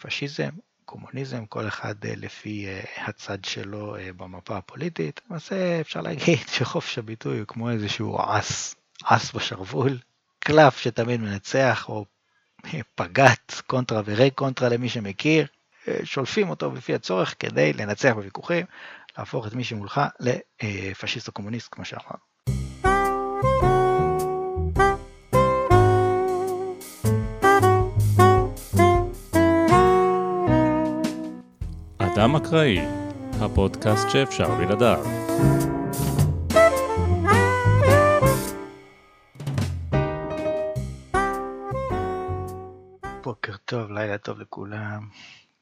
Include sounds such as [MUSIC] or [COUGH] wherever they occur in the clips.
פשיזם, קומוניזם, כל אחד לפי הצד שלו במפה הפוליטית. למעשה אפשר להגיד [LAUGHS] שחופש הביטוי הוא כמו איזשהו אס, אס בשרוול, קלף שתמיד מנצח, או פגת, קונטרה ורי קונטרה למי שמכיר, שולפים אותו לפי הצורך כדי לנצח בוויכוחים, להפוך את מי שמולך לפשיסט או קומוניסט, כמו שאמרנו. אדם אקראי, הפודקאסט שאפשר בלעדיו. בוקר טוב, לילה טוב לכולם.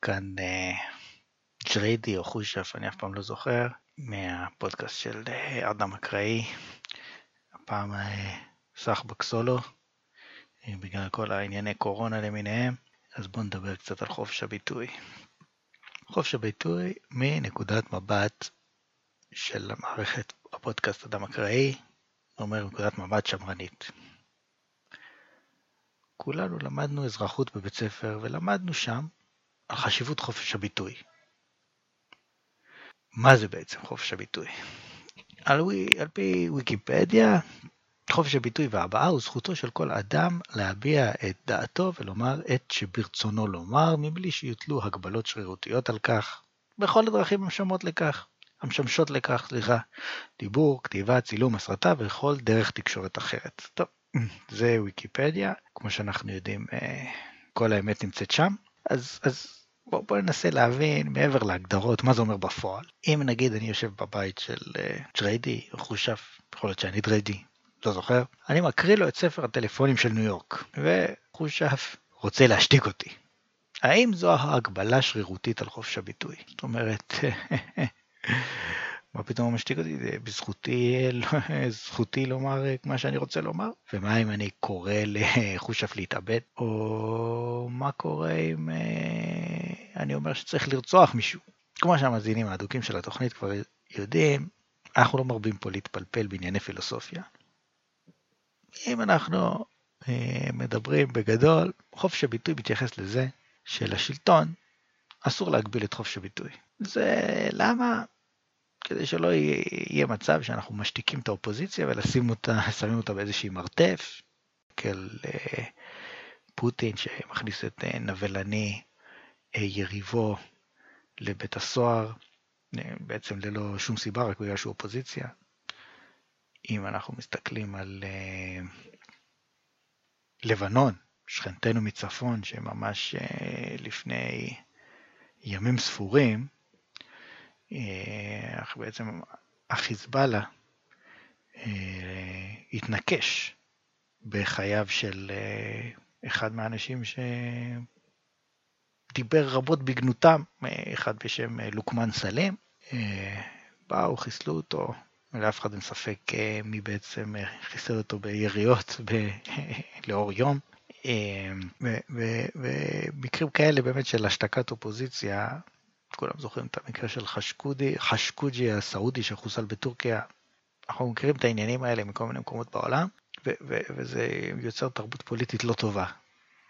כאן אה, ג'ריידי או חושף, אני אף פעם לא זוכר, מהפודקאסט של אה, אדם אקראי. הפעם אה, סחבק סולו, בגלל כל הענייני קורונה למיניהם, אז בואו נדבר קצת על חופש הביטוי. חופש הביטוי מנקודת מבט של מערכת הפודקאסט אדם אקראי, אומר נקודת מבט שמרנית. כולנו למדנו אזרחות בבית ספר ולמדנו שם על חשיבות חופש הביטוי. מה זה בעצם חופש הביטוי? על, ווי, על פי ויקיפדיה, חופש הביטוי והבעה הוא זכותו של כל אדם להביע את דעתו ולומר את שברצונו לומר, מבלי שיוטלו הגבלות שרירותיות על כך, בכל הדרכים המשמעות לכך, המשמשות לכך, סליחה, דיבור, כתיבה, צילום, הסרטה וכל דרך תקשורת אחרת. טוב, זה ויקיפדיה, כמו שאנחנו יודעים, אה, כל האמת נמצאת שם. אז, אז בואו בוא ננסה להבין מעבר להגדרות מה זה אומר בפועל. אם נגיד אני יושב בבית של אה, ג'ריידי או חושף, יכול להיות שאני דריידי, לא זוכר, אני מקריא לו את ספר הטלפונים של ניו יורק, וחושף רוצה להשתיק אותי. האם זו ההגבלה שרירותית על חופש הביטוי? זאת אומרת, [LAUGHS] מה פתאום משתיק אותי? זה בזכותי, זכותי לומר את מה שאני רוצה לומר? ומה אם אני קורא לחושף להתאבד? או מה קורה אם אה, אני אומר שצריך לרצוח מישהו? כמו שהמאזינים האדוקים של התוכנית כבר יודעים, אנחנו לא מרבים פה להתפלפל בענייני פילוסופיה. אם אנחנו אה, מדברים בגדול, חופש הביטוי מתייחס לזה שלשלטון אסור להגביל את חופש הביטוי. זה למה? כדי שלא יהיה מצב שאנחנו משתיקים את האופוזיציה ולשים אותה, אותה באיזושהי מרתף, כאל אה, פוטין שמכניס את אה, נבלני יריבו לבית הסוהר, בעצם ללא שום סיבה, רק בגלל שהוא אופוזיציה. אם אנחנו מסתכלים על לבנון, שכנתנו מצפון, שממש לפני ימים ספורים, אה, בעצם החיזבאללה אה, התנקש בחייו של אה, אחד מהאנשים שדיבר רבות בגנותם, אחד בשם לוקמן סלים. באו, חיסלו אותו, לאף אחד אין ספק מי בעצם חיסל אותו ביריות ב... [LAUGHS] לאור יום. ומקרים כאלה באמת של השתקת אופוזיציה כולם זוכרים את המקרה של חשקודי, חשקוג'י הסעודי שחוסל בטורקיה. אנחנו מכירים את העניינים האלה מכל מיני מקומות בעולם, וזה יוצר תרבות פוליטית לא טובה,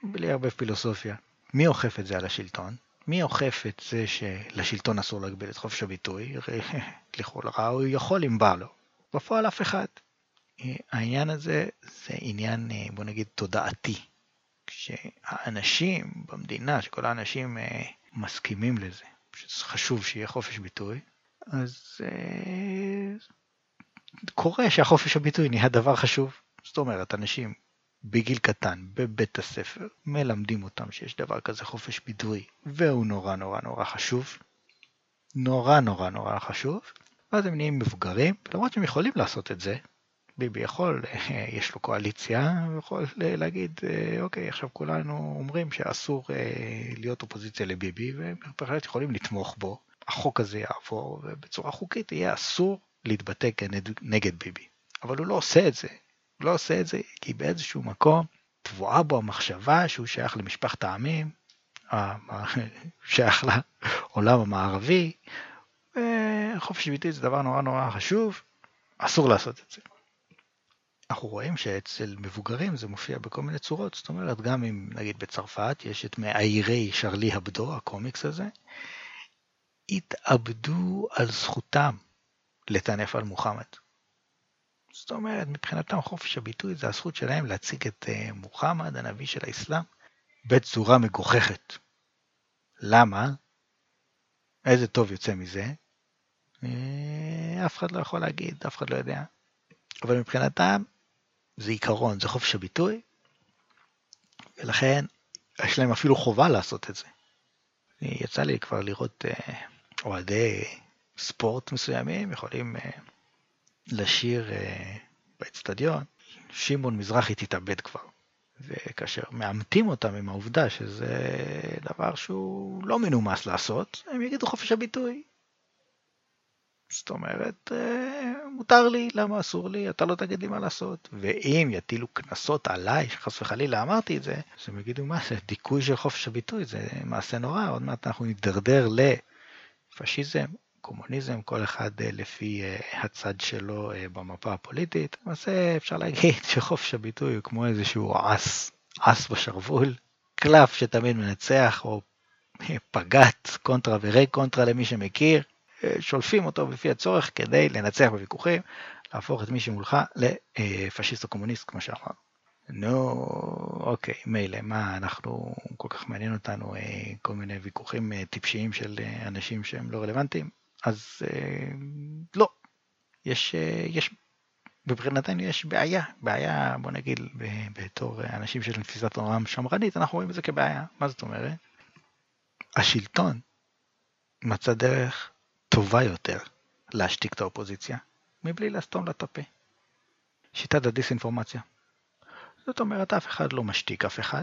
בלי הרבה פילוסופיה. מי אוכף את זה על השלטון? מי אוכף את זה שלשלטון אסור להגביל את חופש הביטוי? הרי [LAUGHS] לכאורה הוא יכול אם בא לו. בפועל אף אחד. העניין הזה זה עניין, בוא נגיד, תודעתי. כשהאנשים במדינה, שכל האנשים אה, מסכימים לזה, שחשוב שיהיה חופש ביטוי, אז אה, קורה שהחופש הביטוי נהיה דבר חשוב. זאת אומרת, אנשים בגיל קטן, בבית הספר, מלמדים אותם שיש דבר כזה חופש ביטוי, והוא נורא נורא נורא חשוב. נורא נורא נורא חשוב, ואז הם נהיים מבוגרים, למרות שהם יכולים לעשות את זה. ביבי יכול, [LAUGHS] יש לו קואליציה, הוא יכול להגיד, אה, אוקיי, עכשיו כולנו אומרים שאסור אה, להיות אופוזיציה לביבי, והם בהחלט יכולים לתמוך בו. החוק הזה יעבור, ובצורה חוקית יהיה אסור להתבטא נגד ביבי. אבל הוא לא עושה את זה. לא עושה את זה כי באיזשהו מקום טבועה בו המחשבה שהוא שייך למשפחת העמים, [LAUGHS] שייך לעולם המערבי, וחופש ביטוי זה דבר נורא נורא חשוב, אסור לעשות את זה. אנחנו רואים שאצל מבוגרים זה מופיע בכל מיני צורות, זאת אומרת, גם אם נגיד בצרפת יש את מאיירי שרלי הבדו, הקומיקס הזה, התאבדו על זכותם לטנף על מוחמד. זאת אומרת, מבחינתם חופש הביטוי זה הזכות שלהם להציג את אה, מוחמד, הנביא של האסלאם, בצורה מגוחכת. למה? איזה טוב יוצא מזה? אה, אף אחד לא יכול להגיד, אף אחד לא יודע. אבל מבחינתם זה עיקרון, זה חופש הביטוי, ולכן יש להם אפילו חובה לעשות את זה. יצא לי כבר לראות אה, אוהדי ספורט מסוימים יכולים אה, לשיר אה, באצטדיון, שמעון מזרחי תתאבד כבר. וכאשר מאמתים אותם עם העובדה שזה דבר שהוא לא מנומס לעשות, הם יגידו חופש הביטוי. זאת אומרת, אה, מותר לי, למה אסור לי, אתה לא תגיד לי מה לעשות. ואם יטילו קנסות עליי, שחס וחלילה אמרתי את זה, אז הם יגידו, מה זה, דיכוי של חופש הביטוי, זה מעשה נורא, עוד מעט אנחנו נידרדר לפשיזם, קומוניזם, כל אחד אה, לפי אה, הצד שלו במפה הפוליטית. למעשה אפשר להגיד [LAUGHS] שחופש הביטוי הוא כמו איזשהו אס, אס בשרוול, קלף שתמיד מנצח, או פגת, קונטרה ורי קונטרה למי שמכיר. שולפים אותו לפי הצורך כדי לנצח בוויכוחים, להפוך את מי שמולך לפשיסט או קומוניסט, כמו שאמרנו. נו, אוקיי, מילא, מה, אנחנו, כל כך מעניין אותנו אה, כל מיני ויכוחים אה, טיפשיים של אה, אנשים שהם לא רלוונטיים? אז לא. יש, יש, מבחינתנו יש בעיה, בעיה, בוא נגיד, בתור אנשים של תפיסת עולם שמרנית, אנחנו רואים את זה כבעיה. מה זאת אומרת? השלטון מצא דרך טובה יותר להשתיק את האופוזיציה, מבלי לסתום לה את הפה. שיטת הדיסאינפורמציה. זאת אומרת, אף אחד לא משתיק אף אחד,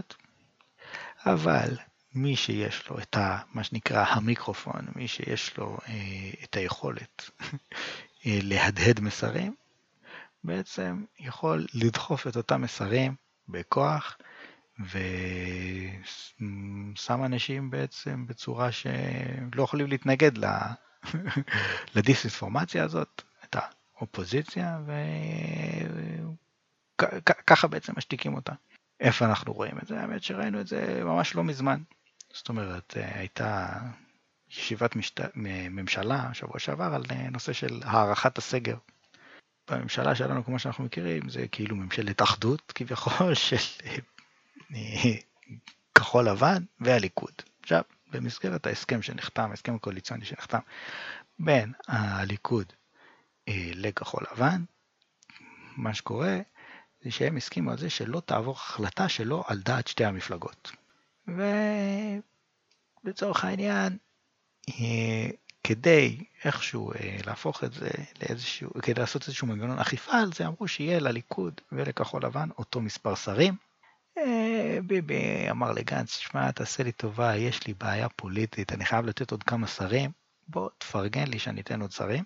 אבל מי שיש לו את ה, מה שנקרא המיקרופון, מי שיש לו אה, את היכולת אה, להדהד מסרים, בעצם יכול לדחוף את אותם מסרים בכוח, ושם אנשים בעצם בצורה שלא יכולים להתנגד [LAUGHS] לדיסאינפורמציה הזאת, את האופוזיציה, וככה בעצם משתיקים אותה. איפה אנחנו רואים את זה? האמת שראינו את זה ממש לא מזמן. זאת אומרת, הייתה ישיבת משת... ממשלה שבוע שעבר על נושא של הארכת הסגר. בממשלה שלנו, כמו שאנחנו מכירים, זה כאילו ממשלת אחדות כביכול [LAUGHS] של כחול לבן והליכוד. עכשיו, במסגרת ההסכם שנחתם, ההסכם הקואליציוני שנחתם בין הליכוד אה, לכחול לבן, מה שקורה זה שהם הסכימו על זה שלא תעבור החלטה שלו על דעת שתי המפלגות. ולצורך העניין, אה, כדי איכשהו אה, להפוך את זה לאיזשהו, כדי לעשות איזשהו מנגנון אכיפה על זה, אמרו שיהיה לליכוד ולכחול לבן אותו מספר שרים, אה, ביבי אמר לגנץ, שמע, תעשה לי טובה, יש לי בעיה פוליטית, אני חייב לתת עוד כמה שרים, בוא תפרגן לי שאני אתן עוד שרים.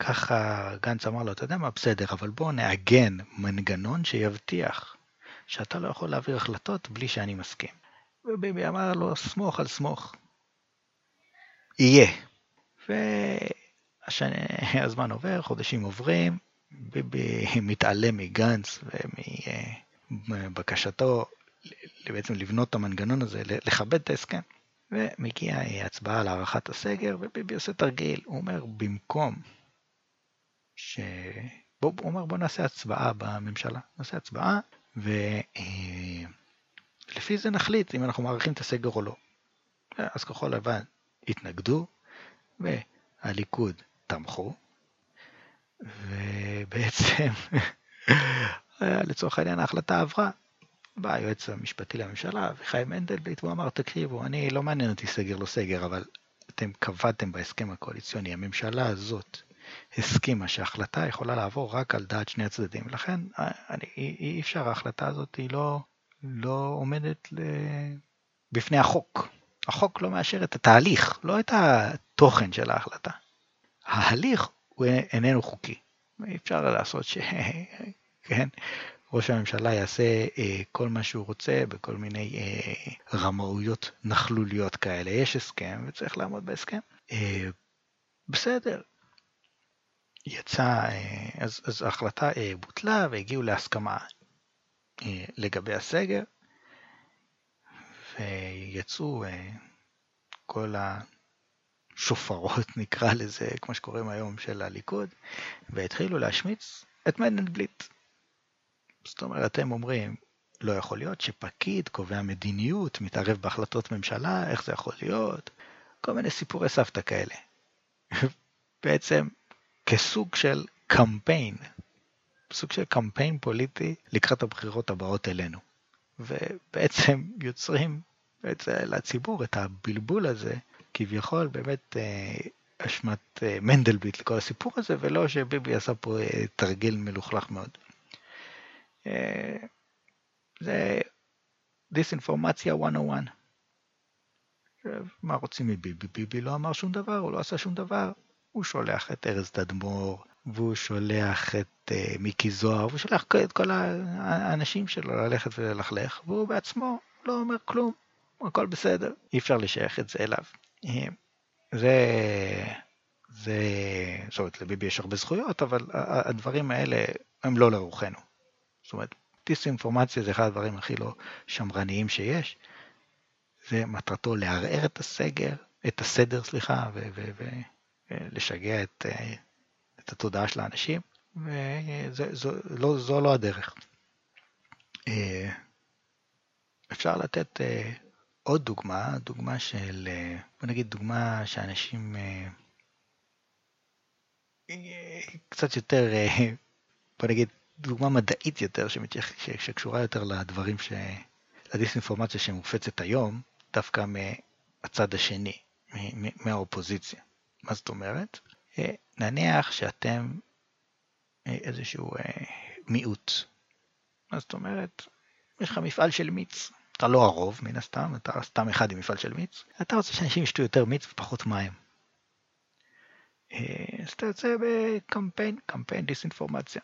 וככה גנץ אמר לו, אתה יודע מה, בסדר, אבל בוא נעגן מנגנון שיבטיח שאתה לא יכול להעביר החלטות בלי שאני מסכים. וביבי אמר לו, סמוך על סמוך. יהיה. והזמן עובר, חודשים עוברים, ביבי מתעלם מגנץ ומבקשתו בעצם לבנות את המנגנון הזה, לכבד את ההסכם. ומגיעה הצבעה על הארכת הסגר, וביבי עושה תרגיל, הוא אומר במקום ש... בוא, הוא אומר בוא נעשה הצבעה בממשלה, נעשה הצבעה, ולפי זה נחליט אם אנחנו מאריכים את הסגר או לא. אז כחול לבן התנגדו, והליכוד תמכו, ובעצם [LAUGHS] לצורך העניין ההחלטה עברה. בא היועץ המשפטי לממשלה, אביחי מנדלבליט, והוא אמר, תקריבו, אני לא מעניין אותי סגר לא סגר, אבל אתם קבעתם בהסכם הקואליציוני, הממשלה הזאת הסכימה שההחלטה יכולה לעבור רק על דעת שני הצדדים, לכן אני, אי אפשר, ההחלטה הזאת היא לא, לא עומדת ל... בפני החוק. החוק לא מאשר את התהליך, לא את התוכן של ההחלטה. ההליך הוא איננו חוקי. אי אפשר לעשות ש... [LAUGHS] כן, ראש הממשלה יעשה אה, כל מה שהוא רוצה בכל מיני אה, רמאויות נכלוליות כאלה. יש הסכם וצריך לעמוד בהסכם. אה, בסדר. יצא, אז, אז ההחלטה בוטלה והגיעו להסכמה לגבי הסגר, ויצאו כל השופרות, [LAUGHS] נקרא לזה, כמו שקוראים היום, של הליכוד, והתחילו להשמיץ את מנדלבליט. זאת אומרת, הם אומרים, לא יכול להיות שפקיד קובע מדיניות, מתערב בהחלטות ממשלה, איך זה יכול להיות? כל מיני סיפורי סבתא כאלה. [LAUGHS] בעצם כסוג של קמפיין, סוג של קמפיין פוליטי לקראת הבחירות הבאות אלינו. ובעצם יוצרים בעצם לציבור את הבלבול הזה, כביכול באמת אה, אשמת אה, מנדלבליט לכל הסיפור הזה, ולא שביבי עשה פה אה, תרגיל מלוכלך מאוד. זה דיסאינפורמציה 101. מה רוצים מביבי? ביבי לא אמר שום דבר, הוא לא עשה שום דבר. הוא שולח את ארז תדמור, והוא שולח את uh, מיקי זוהר, והוא שולח את כל האנשים שלו ללכת וללכלך, והוא בעצמו לא אומר כלום, הכל בסדר, אי אפשר לשייך את זה אליו. אה, זה, זה, זאת אומרת, לביבי יש הרבה זכויות, אבל הדברים האלה הם לא לרוחנו. זאת אומרת, דיסאינפורמציה זה אחד הדברים הכי לא שמרניים שיש. זה מטרתו לערער את הסגר, את הסדר, סליחה, ולשגע את, את התודעה של האנשים, וזו לא, זו לא הדרך. אפשר לתת עוד דוגמה, דוגמה של, בוא נגיד דוגמה שאנשים קצת יותר, בוא נגיד דוגמה מדעית יותר, שקשורה יותר לדברים, ש... לדיסאינפורמציה שמופצת היום, דווקא מהצד השני, מהאופוזיציה. מה זאת אומרת? אה, נניח שאתם אה, איזשהו אה, מיעוט. מה זאת אומרת? יש לך מפעל של מיץ. אתה לא הרוב, מן הסתם, אתה סתם אחד עם מפעל של מיץ. אתה רוצה שאנשים ישתו יותר מיץ ופחות מים. אז אתה יוצא בקמפיין, קמפיין דיסאינפורמציה.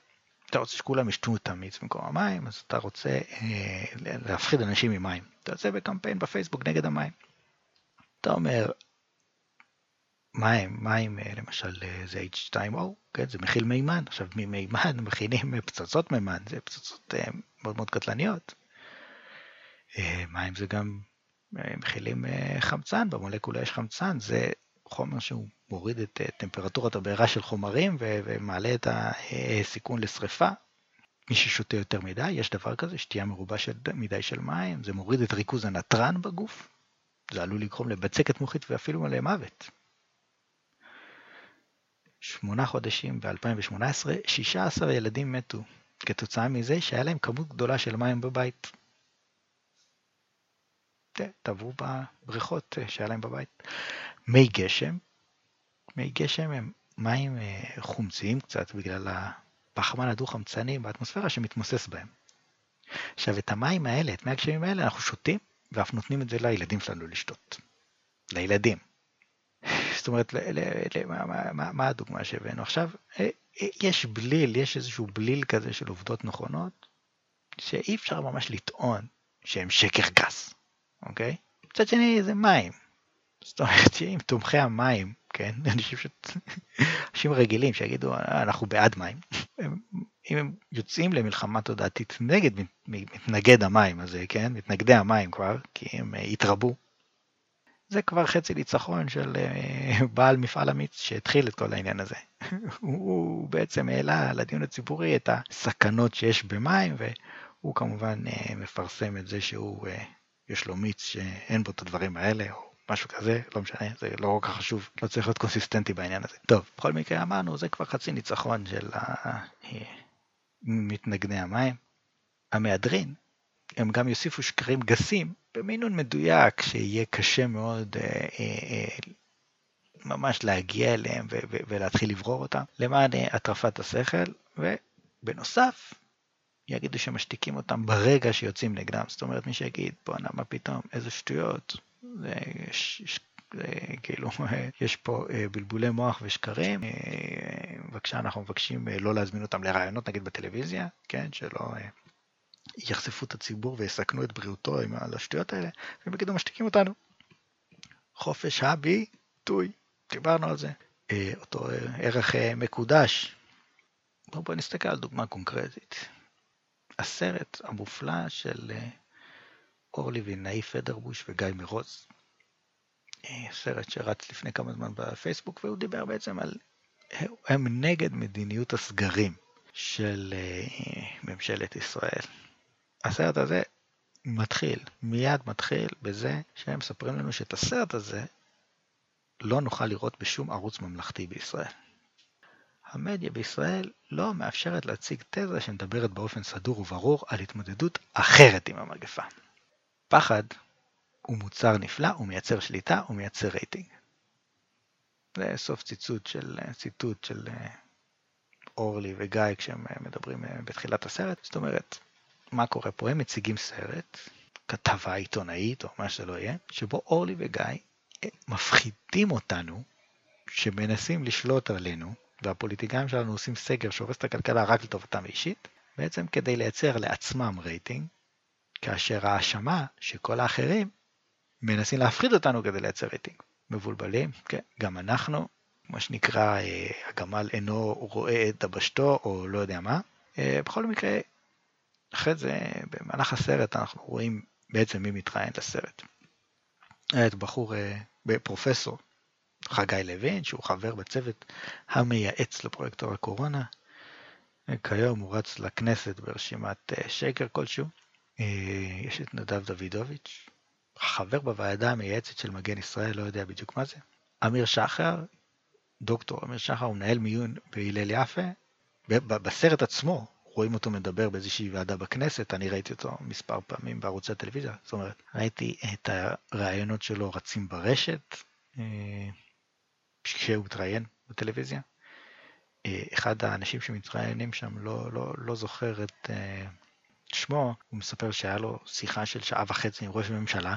אתה רוצה שכולם ישתו את המיץ במקום המים, אז אתה רוצה להפחיד אנשים ממים. אתה יוצא בקמפיין בפייסבוק נגד המים. אתה אומר, מים, מים אה, למשל אה, זה H2O, כן, זה מכיל מימן, עכשיו ממימן מכינים פצצות מימן, זה פצצות אה, מאוד מאוד קטלניות. אה, מים זה גם אה, מכילים אה, חמצן, במולקולה יש חמצן, זה חומר שהוא מוריד את טמפרטורת הבעירה של חומרים ומעלה את הסיכון לשריפה. מי ששותה יותר מדי, יש דבר כזה, שתייה מרובה של, מדי של מים, זה מוריד את ריכוז הנתרן בגוף, זה עלול לגרום לבצקת מוחית ואפילו למוות. שמונה חודשים ב-2018, 16 ילדים מתו כתוצאה מזה שהיה להם כמות גדולה של מים בבית. טבעו בבריכות אה, שהיה להם בבית. מי גשם, מי גשם הם מים אה, חומציים קצת בגלל הפחמן הדו-חמצני באטמוספירה שמתמוסס בהם. עכשיו את המים האלה, את מי הגשמים האלה אנחנו שותים ואף נותנים את זה לילדים שלנו לשתות. לילדים. זאת אומרת, ל, ל, ל, מה, מה, מה, מה הדוגמה שהבאנו עכשיו? אה, יש בליל, יש איזשהו בליל כזה של עובדות נכונות, שאי אפשר ממש לטעון שהם שקר גס. אוקיי? מצד שני זה מים. זאת אומרת [LAUGHS] שאם תומכי המים, כן, [LAUGHS] אנשים, ש... אנשים רגילים שיגידו אה, אנחנו בעד מים, [LAUGHS] אם הם יוצאים למלחמה תודעתית נגד מתנגד המים הזה, כן, מתנגדי המים כבר, כי הם אה, התרבו, זה כבר חצי ניצחון של אה, בעל מפעל אמיץ שהתחיל את כל העניין הזה. [LAUGHS] הוא בעצם העלה לדיון הציבורי את הסכנות שיש במים, והוא כמובן מפרסם את זה שהוא יש לו מיץ שאין בו את הדברים האלה, או משהו כזה, לא משנה, זה לא כל כך חשוב, לא צריך להיות קונסיסטנטי בעניין הזה. טוב, בכל מקרה אמרנו, זה כבר חצי ניצחון של מתנגני המים. המהדרין, הם גם יוסיפו שקרים גסים במינון מדויק, שיהיה קשה מאוד אה, אה, אה, ממש להגיע אליהם ולהתחיל לברור אותם, למען הטרפת השכל, ובנוסף, יגידו שמשתיקים אותם ברגע שיוצאים נגדם. זאת אומרת, מי שיגיד, בואנה, מה פתאום, איזה שטויות, זה, יש, יש, זה, כאילו, [LAUGHS] יש פה אה, בלבולי מוח ושקרים. אה, בבקשה, אנחנו מבקשים אה, לא להזמין אותם לראיונות, נגיד בטלוויזיה, כן, שלא יחשפו את הציבור ויסכנו את בריאותו עם השטויות האלה, והם יגידו, משתיקים אותנו. חופש הביטוי, דיברנו על זה. אה, אותו ערך מקודש. בואו בוא נסתכל על דוגמה קונקרטית. הסרט המופלא של אורלי וינאי פדרבוש וגיא מרוז. סרט שרץ לפני כמה זמן בפייסבוק והוא דיבר בעצם על, הם נגד מדיניות הסגרים של ממשלת ישראל. הסרט הזה מתחיל, מיד מתחיל בזה שהם מספרים לנו שאת הסרט הזה לא נוכל לראות בשום ערוץ ממלכתי בישראל. המדיה בישראל לא מאפשרת להציג תזה שמדברת באופן סדור וברור על התמודדות אחרת עם המגפה. פחד הוא מוצר נפלא, הוא מייצר שליטה, הוא מייצר רייטינג. זה סוף ציטוט של, ציטוט של אה, אורלי וגיא כשהם מדברים אה, בתחילת הסרט. זאת אומרת, מה קורה פה? הם מציגים סרט, כתבה עיתונאית או מה שזה לא יהיה, שבו אורלי וגיא מפחידים אותנו שמנסים לשלוט עלינו, והפוליטיקאים שלנו עושים סגר שהורס את הכלכלה רק לטובתם האישית, בעצם כדי לייצר לעצמם רייטינג, כאשר האשמה שכל האחרים מנסים להפחיד אותנו כדי לייצר רייטינג. מבולבלים, כן, גם אנחנו, מה שנקרא, אה, הגמל אינו רואה את דבשתו או לא יודע מה. אה, בכל מקרה, אחרי זה, במהלך הסרט אנחנו רואים בעצם מי מתראיין לסרט. את בחור, אה, פרופסור חגי לוין, שהוא חבר בצוות המייעץ לפרויקטור הקורונה. כיום הוא רץ לכנסת ברשימת אה, שקר כלשהו. אה, יש את נדב דוידוביץ', חבר בוועדה המייעצת של מגן ישראל, לא יודע בדיוק מה זה. אמיר שחר, דוקטור אמיר שחר, הוא מנהל מיון בהלל יפה. בסרט עצמו רואים אותו מדבר באיזושהי ועדה בכנסת, אני ראיתי אותו מספר פעמים בערוצי הטלוויזיה, זאת אומרת, ראיתי את הרעיונות שלו רצים ברשת, אה, כשהוא מתראיין בטלוויזיה. אה, אחד האנשים שמתראיינים שם, לא, לא, לא זוכר את אה, שמו, הוא מספר שהיה לו שיחה של שעה וחצי עם ראש הממשלה,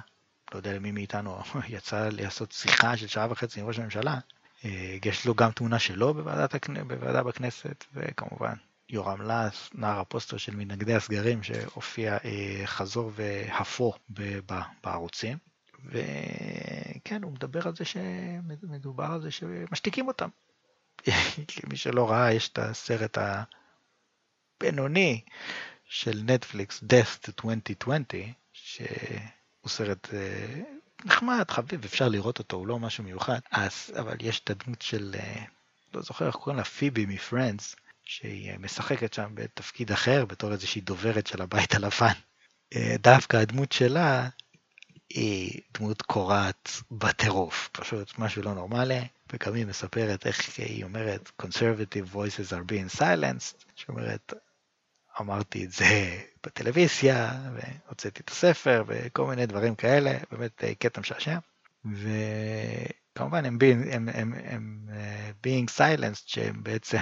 לא יודע למי מאיתנו [LAUGHS] יצא לעשות שיחה של שעה וחצי עם ראש הממשלה, יש לו גם תמונה שלו בוועדת, בוועדה בכנסת, וכמובן יורם לס, נער הפוסטר של מתנגדי הסגרים, שהופיע אה, חזור והפוך בערוצים. וכן, הוא מדבר על זה שמדובר על זה שמשתיקים אותם. [LAUGHS] למי שלא ראה, יש את הסרט הבינוני של נטפליקס, Death to 2020, שהוא סרט אה, נחמד, חביב, אפשר לראות אותו, הוא לא משהו מיוחד. אז, אבל יש את הדמות של, אה, לא זוכר איך קוראים לה, פיבי מפרנדס, שהיא משחקת שם בתפקיד אחר, בתור איזושהי דוברת של הבית הלבן. אה, דווקא הדמות שלה היא דמות קורעת בטירוף, פשוט משהו לא נורמלי, וגם היא מספרת איך היא אומרת conservative voices are being silenced, שאומרת אמרתי את זה בטלוויזיה, והוצאתי את הספר וכל מיני דברים כאלה, באמת אה, קטע משעשע. כמובן הם, הם, הם, הם uh, being silenced, שבעצם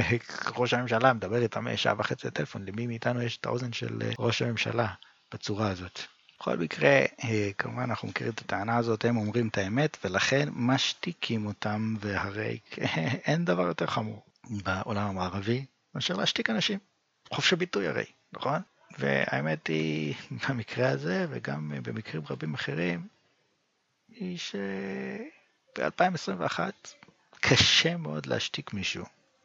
[LAUGHS] ראש הממשלה מדבר איתם שעה וחצי לטלפון, למי מאיתנו יש את האוזן של אה, ראש הממשלה בצורה הזאת. בכל מקרה, אה, כמובן אנחנו מכירים את הטענה הזאת, הם אומרים את האמת, ולכן משתיקים אותם, והרי [LAUGHS] אין דבר יותר חמור בעולם המערבי מאשר להשתיק אנשים. חופש הביטוי הרי, נכון? והאמת היא, [LAUGHS] במקרה הזה, וגם במקרים רבים אחרים, היא שב-2021 קשה מאוד להשתיק מישהו.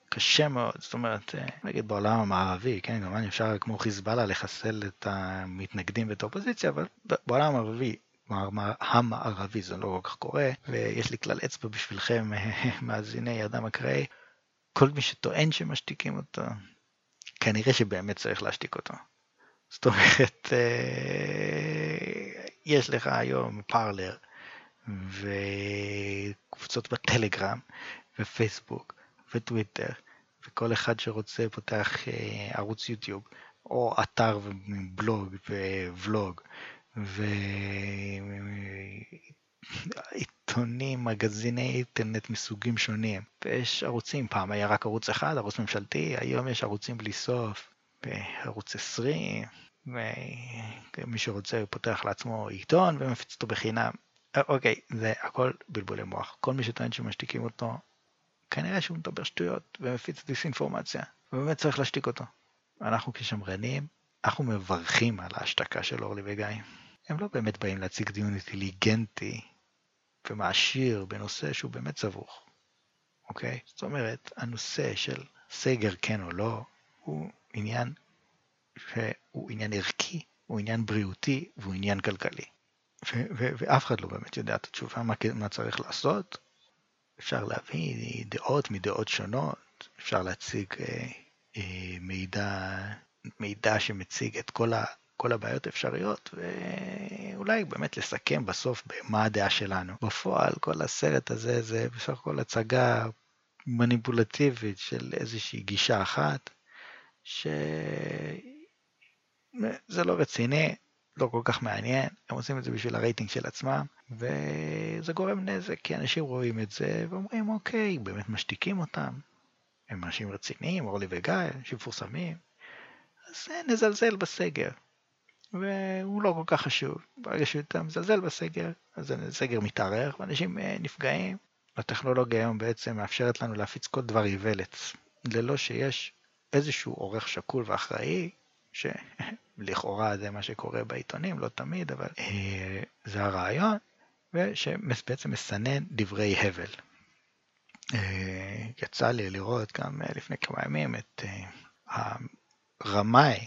קשה מאוד, זאת אומרת, אה, נגיד בעולם המערבי, כן, כמובן אפשר כמו חיזבאללה לחסל את המתנגדים ואת האופוזיציה, אבל בעולם המערבי, המערבי זה לא כל כך קורה, ויש לי כלל אצבע בשבילכם, [LAUGHS] מאזיני אדם אקראי, כל מי שטוען שמשתיקים אותו, כנראה שבאמת צריך להשתיק אותו. זאת אומרת, אה, יש לך היום פארלר, וקבוצות בטלגרם ופייסבוק וטוויטר וכל אחד שרוצה פותח אה, ערוץ יוטיוב או אתר ובלוג וולוג ועיתונים, מגזיני אינטרנט מסוגים שונים. ויש ערוצים, פעם היה רק ערוץ אחד, ערוץ ממשלתי, היום יש ערוצים בלי סוף בערוץ 20 ומי שרוצה פותח לעצמו עיתון ומפיץ אותו בחינם אוקיי, זה הכל בלבולי מוח. כל מי שטוען שמשתיקים אותו, כנראה שהוא מדבר שטויות ומפיץ דיסאינפורמציה, ובאמת צריך להשתיק אותו. אנחנו כשמרנים, אנחנו מברכים על ההשתקה של אורלי וגיא. הם לא באמת באים להציג דיון אינטליגנטי ומעשיר בנושא שהוא באמת סבוך. אוקיי? זאת אומרת, הנושא של סגר כן או לא, הוא עניין שהוא עניין ערכי, הוא עניין בריאותי והוא עניין כלכלי. ואף אחד לא באמת יודע את התשובה מה, מה צריך לעשות. אפשר להביא דעות מדעות שונות, אפשר להציג אה, אה, מידע, מידע שמציג את כל, ה, כל הבעיות האפשריות, ואולי באמת לסכם בסוף במה הדעה שלנו. בפועל, כל הסרט הזה זה בסך הכל הצגה מניפולטיבית של איזושהי גישה אחת, שזה לא רציני, לא כל כך מעניין, הם עושים את זה בשביל הרייטינג של עצמם, וזה גורם נזק, כי אנשים רואים את זה ואומרים, אוקיי, באמת משתיקים אותם, הם אנשים רציניים, אורלי וגיא, אנשים מפורסמים, אז נזלזל בסגר. והוא לא כל כך חשוב. ברגע שאתה מזלזל בסגר, אז הסגר מתארך ואנשים אה, נפגעים. הטכנולוגיה היום בעצם מאפשרת לנו להפיץ כל דבר איוולת, ללא שיש איזשהו עורך שקול ואחראי, [LAUGHS] שלכאורה זה מה שקורה בעיתונים, לא תמיד, אבל אה, זה הרעיון, ושבעצם מסנן דברי הבל. אה, יצא לי לראות גם אה, לפני כמה ימים את אה, הרמאי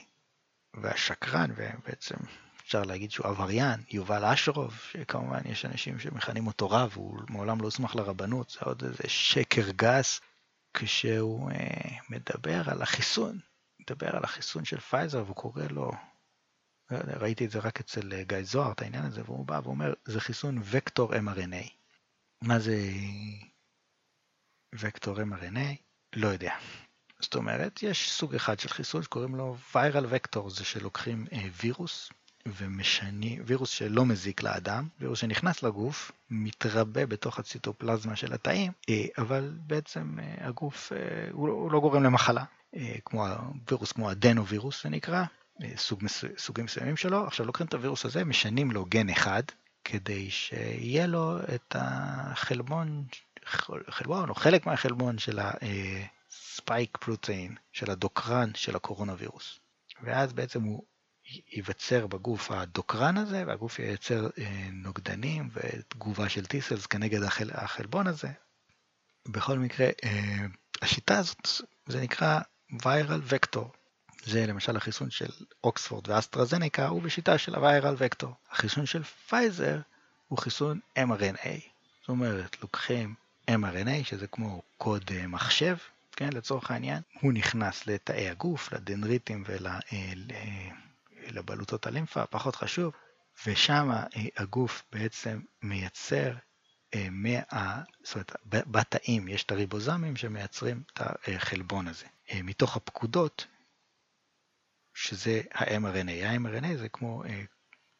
והשקרן, ובעצם אפשר להגיד שהוא עבריין, יובל אשרוב, שכמובן יש אנשים שמכנים אותו רב, הוא מעולם לא הוסמך לרבנות, זה עוד איזה שקר גס, כשהוא אה, מדבר על החיסון, מדבר על החיסון של פייזר והוא קורא לו, ראיתי את זה רק אצל גיא זוהר, את העניין הזה, והוא בא ואומר, זה חיסון וקטור mRNA. מה זה וקטור mRNA? לא יודע. זאת אומרת, יש סוג אחד של חיסון שקוראים לו viral vector, זה שלוקחים אה, וירוס ומשנים, וירוס שלא מזיק לאדם, וירוס שנכנס לגוף, מתרבה בתוך הציטופלזמה של התאים, אה, אבל בעצם אה, הגוף אה, הוא, לא, הוא לא גורם למחלה, כמו וירוס כמו הדנווירוס זה נקרא, סוג, סוגים מסוימים שלו. עכשיו לוקחים את הווירוס הזה, משנים לו גן אחד, כדי שיהיה לו את החלבון, חלבון או חלק מהחלבון של הספייק פרוטאין, של הדוקרן של הקורונה וירוס. ואז בעצם הוא ייווצר בגוף הדוקרן הזה, והגוף ייצר אה, נוגדנים ותגובה של טיסלס כנגד החל, החלבון הזה. בכל מקרה, אה, השיטה הזאת, זה נקרא viral vector. זה למשל החיסון של אוקספורד ואסטרזניקה הוא בשיטה של ה-viral. החיסון של פייזר הוא חיסון mRNA. זאת אומרת, לוקחים mRNA, שזה כמו קוד אה, מחשב, כן, לצורך העניין, הוא נכנס לתאי הגוף, לדנריטים ול... לבלוטות הלימפה, פחות חשוב, ושם אה, הגוף בעצם מייצר אה, מה... זאת אומרת, בתאים יש את הריבוזמים שמייצרים את החלבון הזה. אה, מתוך הפקודות, שזה ה-mRNA. ה-mRNA זה כמו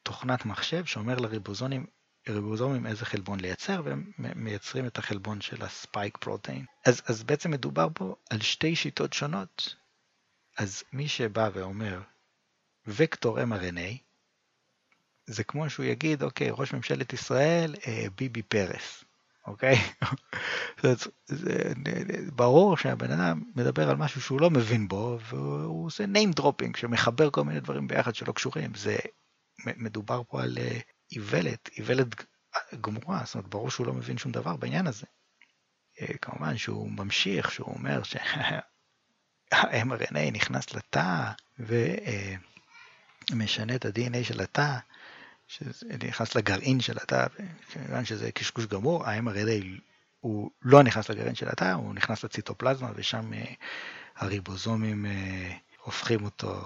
תוכנת מחשב שאומר לריבוזומים ריבוזומים איזה חלבון לייצר, והם מייצרים את החלבון של הספייק פרוטאין. אז, אז בעצם מדובר פה על שתי שיטות שונות. אז מי שבא ואומר וקטור mRNA, זה כמו שהוא יגיד, אוקיי, ראש ממשלת ישראל, אה, ביבי פרס, אוקיי? [LAUGHS] זה, זה, ברור שהבן אדם מדבר על משהו שהוא לא מבין בו, והוא עושה name dropping, שמחבר כל מיני דברים ביחד שלא קשורים. זה, מדובר פה על אה, איוולת, איוולת גמורה, זאת אומרת, ברור שהוא לא מבין שום דבר בעניין הזה. אה, כמובן שהוא ממשיך, שהוא אומר שה-mRNA [LAUGHS] נכנס לתא, ו... משנה את ה-DNA של התא, שנכנס לגרעין של התא, כיוון שזה קשקוש גמור, ה-mRNA הוא לא נכנס לגרעין של התא, הוא נכנס לציטופלזמה ושם אה, הריבוזומים אה, הופכים אותו,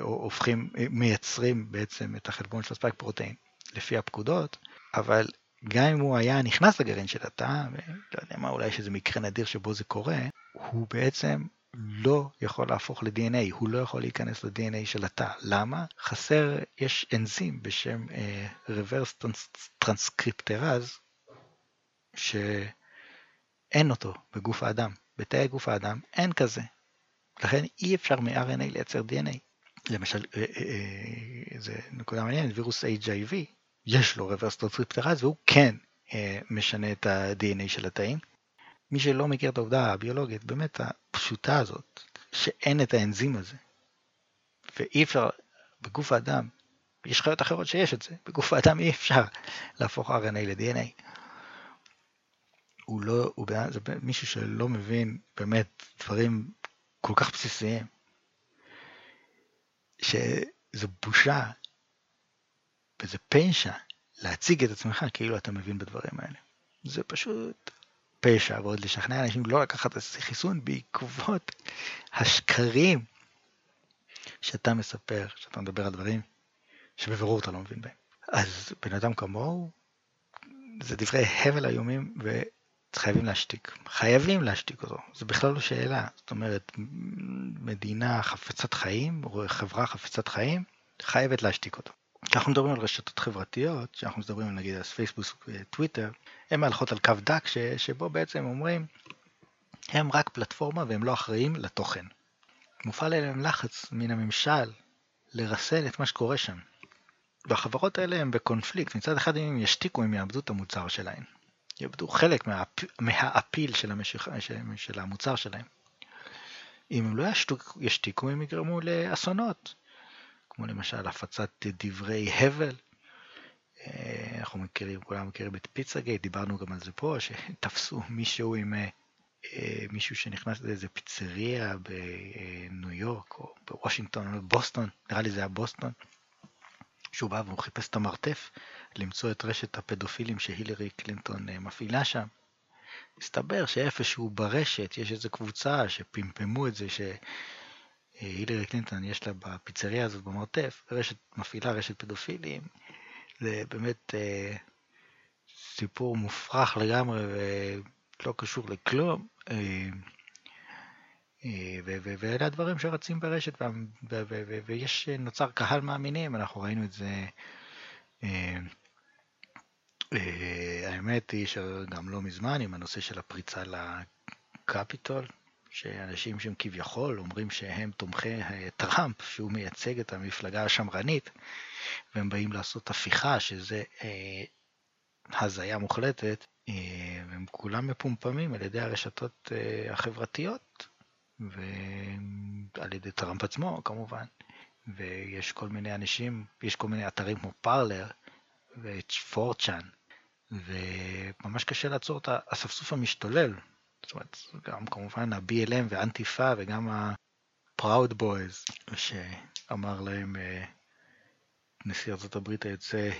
הופכים, מייצרים בעצם את החלבון של הספייק פרוטאין לפי הפקודות, אבל גם אם הוא היה נכנס לגרעין של התא, ולא יודע מה, אולי יש איזה מקרה נדיר שבו זה קורה, הוא בעצם לא יכול להפוך ל-DNA, הוא לא יכול להיכנס ל-DNA של התא. למה? חסר, יש אנזים בשם uh, reverse transcripterase, שאין אותו בגוף האדם. בתאי גוף האדם אין כזה. לכן אי אפשר מ-RNA לייצר DNA. למשל, uh, uh, uh, זה נקודה מעניינת, וירוס HIV, יש לו reverse transcripterase והוא כן משנה את ה-DNA של התאים. מי שלא מכיר את העובדה הביולוגית, באמת הפשוטה הזאת, שאין את האנזים הזה, ואי אפשר, בגוף האדם, יש חיות אחרות שיש את זה, בגוף האדם אי אפשר להפוך RNA ל-DNA. הוא לא, הוא בן- זה מישהו שלא מבין באמת דברים כל כך בסיסיים, שזו בושה וזה פשע להציג את עצמך כאילו אתה מבין בדברים האלה. זה פשוט פשע, ועוד לשכנע אנשים לא לקחת את החיסון בעקבות השקרים שאתה מספר, שאתה מדבר על דברים שבבירור אתה לא מבין בהם. אז בן אדם כמוהו, זה דברי הבל איומים וחייבים להשתיק. חייבים להשתיק אותו, זה בכלל לא שאלה. זאת אומרת, מדינה חפצת חיים, חברה חפצת חיים, חייבת להשתיק אותו. כשאנחנו מדברים על רשתות חברתיות, כשאנחנו מדברים נגיד על פייסבוק וטוויטר, הן מהלכות על קו דק ש, שבו בעצם אומרים, הם רק פלטפורמה והם לא אחראים לתוכן. מופעל עליהם לחץ מן הממשל לרסן את מה שקורה שם. והחברות האלה הן בקונפליקט, מצד אחד אם הם ישתיקו הם יאבדו את המוצר שלהם. יאבדו חלק מהאפ... מהאפיל של, המשיך... של המוצר שלהם. אם הם לא. ישתיקו הם יגרמו לאסונות, כמו למשל הפצת דברי הבל. אנחנו מכירים, כולם מכירים את פיצה גייט, דיברנו גם על זה פה, שתפסו מישהו עם מישהו שנכנס לאיזה פיצריה בניו יורק או בוושינגטון או בבוסטון, נראה לי זה היה בוסטון, שהוא בא והוא חיפש את המרתף למצוא את רשת הפדופילים שהילרי קלינטון מפעילה שם. הסתבר שאיפשהו ברשת יש איזו קבוצה שפמפמו את זה שהילרי קלינטון יש לה בפיצריה הזאת במרתף, רשת, מפעילה רשת פדופילים. זה באמת אה, סיפור מופרך לגמרי ולא קשור לכלום. אה, ואלה הדברים שרצים ברשת, ויש, נוצר קהל מאמינים, אנחנו ראינו את זה, האמת היא שגם לא מזמן עם הנושא של הפריצה לקפיטול, שאנשים שהם כביכול אומרים שהם תומכי טראמפ, שהוא מייצג את המפלגה השמרנית, והם באים לעשות הפיכה, שזה הזיה מוחלטת, והם כולם מפומפמים על ידי הרשתות החברתיות, ועל ידי טראמפ עצמו כמובן, ויש כל מיני אנשים, יש כל מיני אתרים כמו פארלר ו-4chan, וממש קשה לעצור את האספסוף המשתולל. זאת אומרת, גם כמובן ה-BLM ואנטיפה וגם ה-Proud Boys, שאמר להם נשיא ארצות הברית היוצא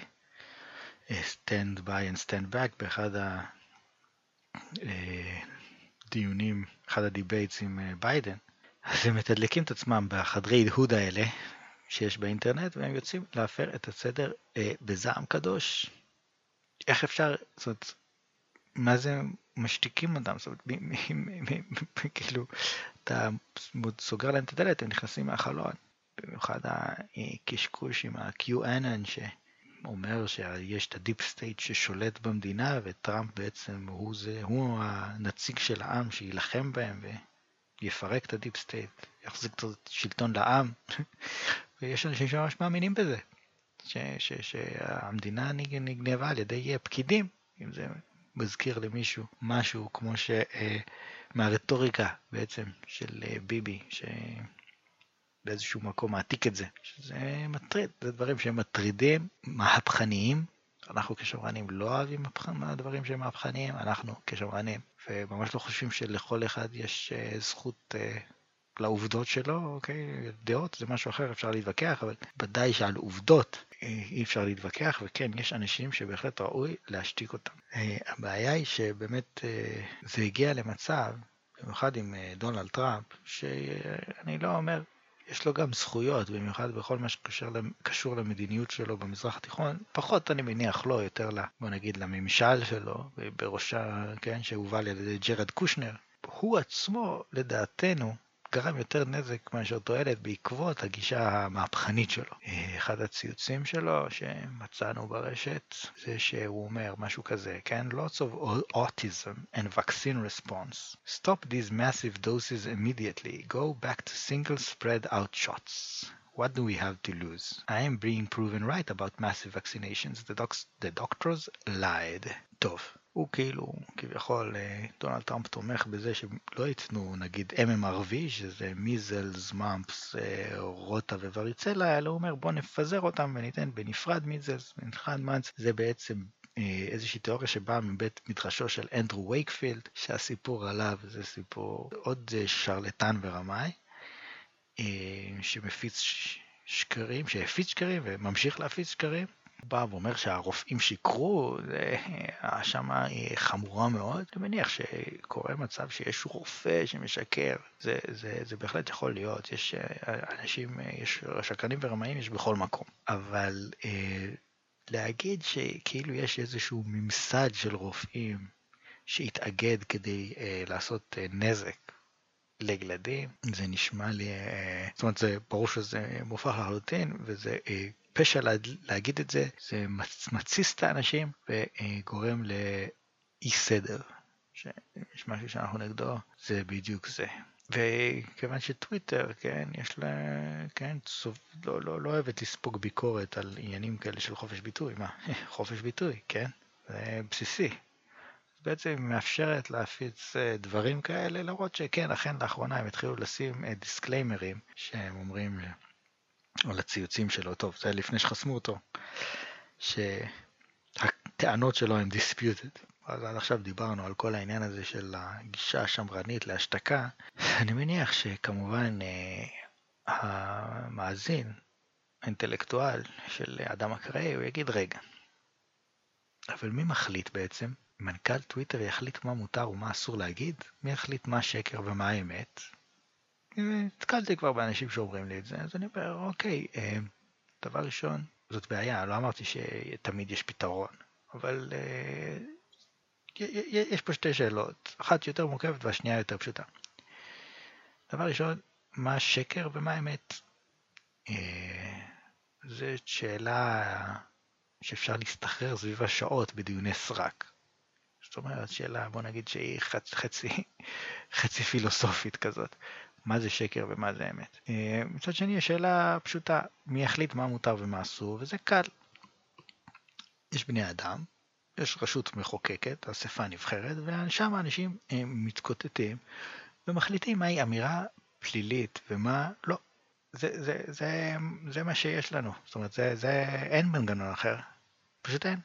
stand by and stand back באחד הדיונים, אחד ה debates עם ביידן, אז הם מתדלקים את עצמם בחדרי הדהוד האלה שיש באינטרנט והם יוצאים להפר את הסדר בזעם קדוש. איך אפשר, זאת אומרת, מה זה משתיקים אותם, זאת אומרת, כאילו, אתה סוגר להם את הדלת, הם נכנסים מהחלון. במיוחד הקשקוש עם ה-QAnon שאומר שיש את ה deep state ששולט במדינה וטראמפ בעצם הוא, זה, הוא הנציג של העם שיילחם בהם ויפרק את ה deep state, יחזיק את השלטון לעם [LAUGHS] ויש אנשים שממש מאמינים בזה, ש, ש, שהמדינה נגנבה על ידי פקידים, אם זה מזכיר למישהו משהו כמו ש... מהרטוריקה בעצם של ביבי, ש... באיזשהו מקום מעתיק את זה, שזה מטריד, זה דברים שהם מטרידים, מהפכניים, אנחנו כשמרנים לא אוהבים דברים שהם מהפכניים, אנחנו כשמרנים, וממש לא חושבים שלכל אחד יש זכות לעובדות שלו, אוקיי, דעות זה משהו אחר, אפשר להתווכח, אבל ודאי שעל עובדות אי אפשר להתווכח, וכן, יש אנשים שבהחלט ראוי להשתיק אותם. הבעיה היא שבאמת זה הגיע למצב, במיוחד עם דונלד טראמפ, שאני לא אומר, יש לו גם זכויות, במיוחד בכל מה שקשור למדיניות שלו במזרח התיכון, פחות אני מניח לא, יותר לה, בוא נגיד לממשל שלו, בראשה, כן, שהובל על ידי ג'רד קושנר. הוא עצמו, לדעתנו, גרם יותר נזק מאשר תועלת בעקבות הגישה המהפכנית שלו. אחד הציוצים שלו שמצאנו ברשת זה שהוא אומר משהו כזה, כן? Lots of autism and vaccine response. Stop these massive doses immediately. Go back to single spread out shots. What do we have to lose? I am being proven right about massive vaccinations. The, docs, the doctors lied. טוב, הוא כאילו, כביכול, דונלד טראמפ תומך בזה שלא ייתנו נגיד MMRV, שזה measles, mumps, רוטה ו varicella, אלא הוא אומר בוא נפזר אותם וניתן בנפרד measles, בנפרד mumps, זה בעצם אה, איזושהי תיאוריה שבאה מבית מדרשו של אנדרו וייקפילד, שהסיפור עליו זה סיפור עוד אה, שרלטן ורמאי, אה, שמפיץ שקרים, שהפיץ שקרים וממשיך להפיץ שקרים. בא ואומר שהרופאים שיקרו, זה האשמה היא חמורה מאוד. אני מניח שקורה מצב שיש רופא שמשקר, זה, זה, זה בהחלט יכול להיות, יש אנשים, יש שקרנים ורמאים יש בכל מקום. אבל להגיד שכאילו יש איזשהו ממסד של רופאים שהתאגד כדי אה, לעשות אה, נזק לילדים, זה נשמע לי, אה, זאת אומרת, זה ברור שזה מופרך לחלוטין, וזה אה, פשע לה, להגיד את זה, זה מתסיס את האנשים וגורם לאי סדר. שיש משהו שאנחנו נגדו, זה בדיוק זה. וכיוון שטוויטר, כן, יש לה, כן, סוב, לא, לא, לא אוהבת לספוג ביקורת על עניינים כאלה של חופש ביטוי, מה, [LAUGHS] חופש ביטוי, כן, זה בסיסי. בעצם היא מאפשרת להפיץ אה, דברים כאלה, למרות שכן, אכן לאחרונה הם התחילו לשים דיסקליימרים שהם אומרים, או לציוצים שלו, טוב, זה לפני שחסמו אותו, שהטענות שלו הן disputed. אז עד עכשיו דיברנו על כל העניין הזה של הגישה השמרנית להשתקה. אני מניח שכמובן אה, המאזין, האינטלקטואל של אדם אקראי, הוא יגיד רגע, אבל מי מחליט בעצם? מנכ"ל טוויטר יחליט מה מותר ומה אסור להגיד? מי יחליט מה שקר ומה האמת? נתקלתי כבר באנשים שאומרים לי את זה, אז אני אומר, אוקיי, אה, דבר ראשון, זאת בעיה, לא אמרתי שתמיד יש פתרון, אבל אה, יש פה שתי שאלות, אחת יותר מורכבת והשנייה יותר פשוטה. דבר ראשון, מה השקר ומה האמת? אה, זו שאלה שאפשר להסתחרר סביבה שעות בדיוני סרק. זאת אומרת, שאלה, בוא נגיד שהיא חצי, חצי פילוסופית כזאת. מה זה שקר ומה זה אמת. אה, מצד שני, השאלה פשוטה, מי יחליט מה מותר ומה אסור, וזה קל. יש בני אדם יש רשות מחוקקת, אספה נבחרת, ושם האנשים מתקוטטים ומחליטים מהי אמירה פלילית ומה לא. זה, זה, זה, זה מה שיש לנו, זאת אומרת, זה, זה, אין מנגנון אחר, פשוט אין,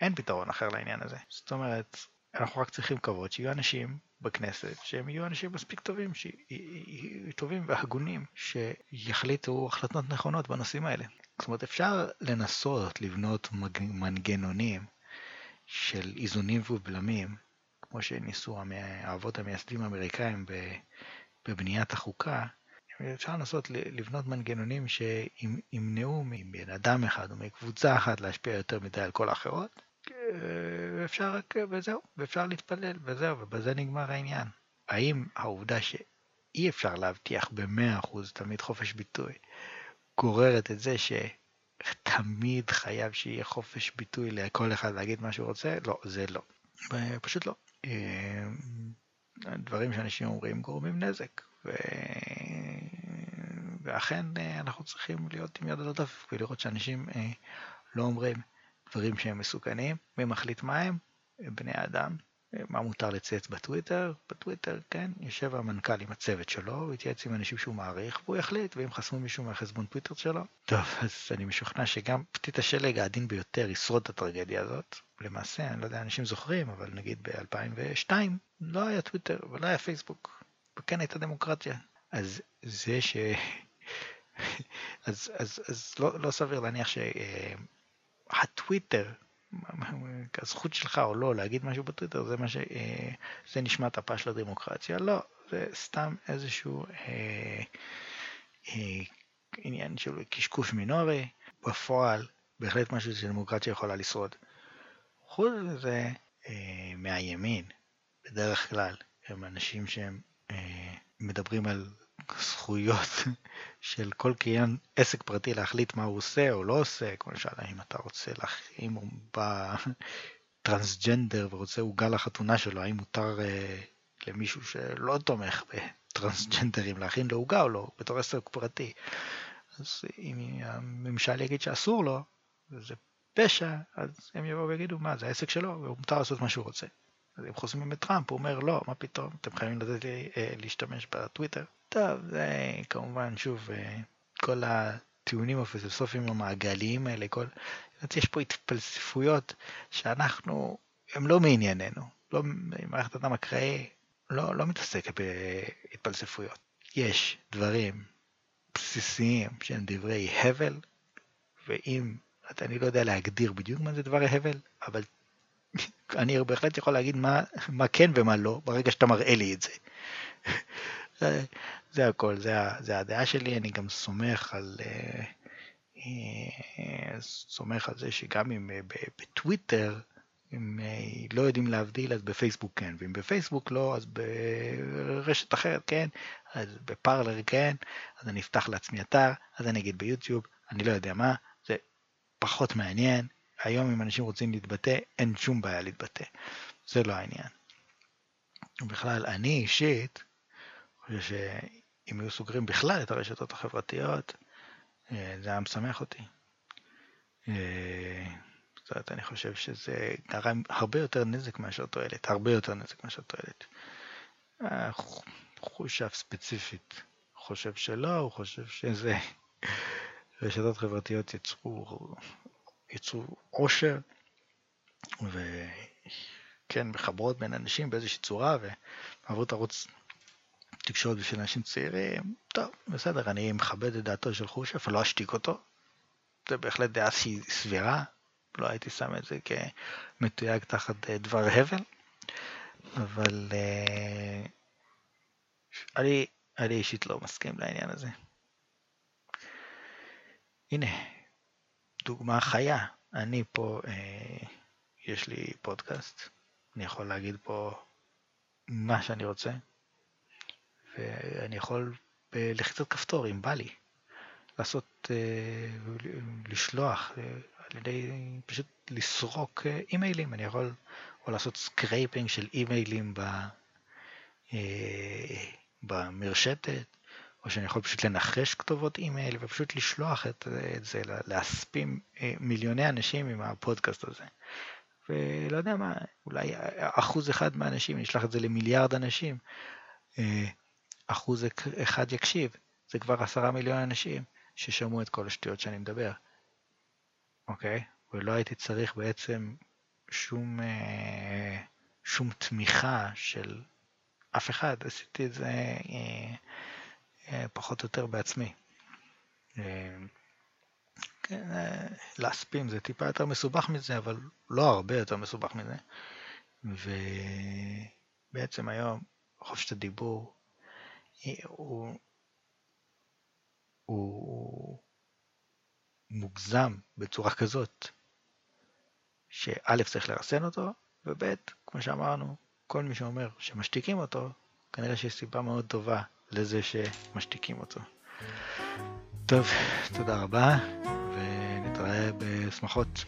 אין פתרון אחר לעניין הזה. זאת אומרת, אנחנו רק צריכים לקוות שיהיו אנשים בכנסת שהם יהיו אנשים מספיק טובים, שיהיו טובים והגונים, שיחליטו החלטות נכונות בנושאים האלה. זאת אומרת, אפשר לנסות לבנות מנגנונים של איזונים ובלמים, כמו שניסו האבות המייסדים האמריקאים בבניית החוקה, אפשר לנסות לבנות מנגנונים שימנעו מבן אדם אחד או מקבוצה אחת להשפיע יותר מדי על כל האחרות, ואפשר רק, וזהו, ואפשר להתפלל, וזהו, ובזה נגמר העניין. האם העובדה שאי אפשר להבטיח ב-100% תמיד חופש ביטוי, גוררת את זה ש... תמיד חייב שיהיה חופש ביטוי לכל אחד להגיד מה שהוא רוצה? לא, זה לא. פשוט לא. אה, דברים שאנשים אומרים גורמים נזק. ו... ואכן אה, אנחנו צריכים להיות עם יד על הדף ולראות שאנשים אה, לא אומרים דברים שהם מסוכנים. מי מחליט מה הם? בני אדם. מה מותר לצייץ בטוויטר? בטוויטר, כן, יושב המנכ"ל עם הצוות שלו, הוא יתייעץ עם אנשים שהוא מעריך, והוא יחליט, ואם חסמו מישהו מהחשבון טוויטר שלו. טוב, אז אני משוכנע שגם פתית השלג העדין ביותר ישרוד את הטרגדיה הזאת. למעשה, אני לא יודע, אנשים זוכרים, אבל נגיד ב-2002 לא היה טוויטר ולא היה פייסבוק, וכן הייתה דמוקרטיה. אז זה ש... [LAUGHS] אז, אז, אז לא, לא סביר להניח שהטוויטר, [LAUGHS] הזכות שלך או לא להגיד משהו בטוויטר זה מה ש... אה, זה נשמת אפה של הדמוקרטיה, לא, זה סתם איזשהו אה, אה, עניין של קשקוש מינורי, בפועל בהחלט משהו שדמוקרטיה יכולה לשרוד. חוץ מזה, אה, מהימין, בדרך כלל, הם אנשים שהם אה, מדברים על זכויות [LAUGHS] של כל קריין עסק פרטי להחליט מה הוא עושה או לא עושה, כמו למשל אם אתה רוצה, אם הוא בא [LAUGHS] טרנסג'נדר ורוצה עוגה לחתונה שלו, האם מותר אה, למישהו שלא תומך בטרנסג'נדרים להכין לו עוגה או לא, בתור עסק פרטי. אז אם הממשל יגיד שאסור לו, וזה פשע, אז הם יבואו ויגידו מה, זה העסק שלו, והוא מותר לעשות מה שהוא רוצה. אז אם חוסמים את טראמפ, הוא אומר לא, מה פתאום, אתם חייבים לתת לי אה, להשתמש בטוויטר. טוב, זה כמובן, שוב, אה, כל הטיעונים הפילוסופיים המעגליים האלה, כל... יש פה התפלספויות שאנחנו, הם לא מענייננו. לא, מערכת הדם אקראי לא, לא מתעסקת בהתפלספויות. יש דברים בסיסיים שהם דברי הבל, ואם, אני לא יודע להגדיר בדיוק מה זה דברי הבל, אבל אני בהחלט יכול להגיד מה, מה כן ומה לא, ברגע שאתה מראה לי את זה. זה הכל, זה, זה הדעה שלי, אני גם סומך על, אה, אה, סומך על זה שגם אם אה, בטוויטר, אם לא יודעים להבדיל, אז בפייסבוק כן, ואם בפייסבוק לא, אז ברשת אחרת כן, אז בפרלר כן, אז אני אפתח לעצמי אתר, אז אני אגיד ביוטיוב, אני לא יודע מה, זה פחות מעניין. היום אם אנשים רוצים להתבטא, אין שום בעיה להתבטא. זה לא העניין. בכלל, אני אישית, חושב שאם היו סוגרים בכלל את הרשתות החברתיות, אה, זה היה משמח אותי. אה, זאת אומרת, אני חושב שזה גרם הרבה יותר נזק מאשר תועלת, הרבה יותר נזק מאשר תועלת. אה, חושב ספציפית חושב שלא, הוא חושב שזה... [LAUGHS] רשתות חברתיות יצרו, יצרו עושר, וכן, מחברות בין אנשים באיזושהי צורה, ועברו ערוץ תקשורת בשביל אנשים צעירים, טוב, בסדר, אני מכבד את דעתו של חושף, לא אשתיק אותו. זה בהחלט דעה שהיא סבירה, לא הייתי שם את זה כמתויג תחת אה, דבר הבל, אבל uh, אני, אני אישית לא מסכים לעניין הזה. הנה, דוגמה חיה. אני פה, אה, יש לי פודקאסט, אני יכול להגיד פה מה שאני רוצה, ואני יכול בלחיצת כפתור, אם בא לי, לעשות, אה, לשלוח אה, על ידי פשוט לסרוק אה, אימיילים, אני יכול או לעשות scraping של אימיילים במרשתת, או שאני יכול פשוט לנחש כתובות אימייל ופשוט לשלוח את, זה, להספים מיליוני אנשים עם הפודקאסט הזה. ולא יודע מה, אולי אחוז אחד מהאנשים, נשלח את זה למיליארד אנשים, אחוז אחד יקשיב, זה כבר עשרה מיליון אנשים ששמעו את כל השטויות שאני מדבר, אוקיי? ולא הייתי צריך בעצם שום, אה, שום תמיכה של אף אחד, עשיתי את זה אה, אה, פחות או יותר בעצמי. כן, להספים זה טיפה יותר מסובך מזה, אבל לא הרבה יותר מסובך מזה. ובעצם היום חופש הדיבור הוא, הוא מוגזם בצורה כזאת, שא' צריך לרסן אותו, וב', כמו שאמרנו, כל מי שאומר שמשתיקים אותו, כנראה שיש סיבה מאוד טובה לזה שמשתיקים אותו. טוב, תודה רבה, ונתראה בשמחות.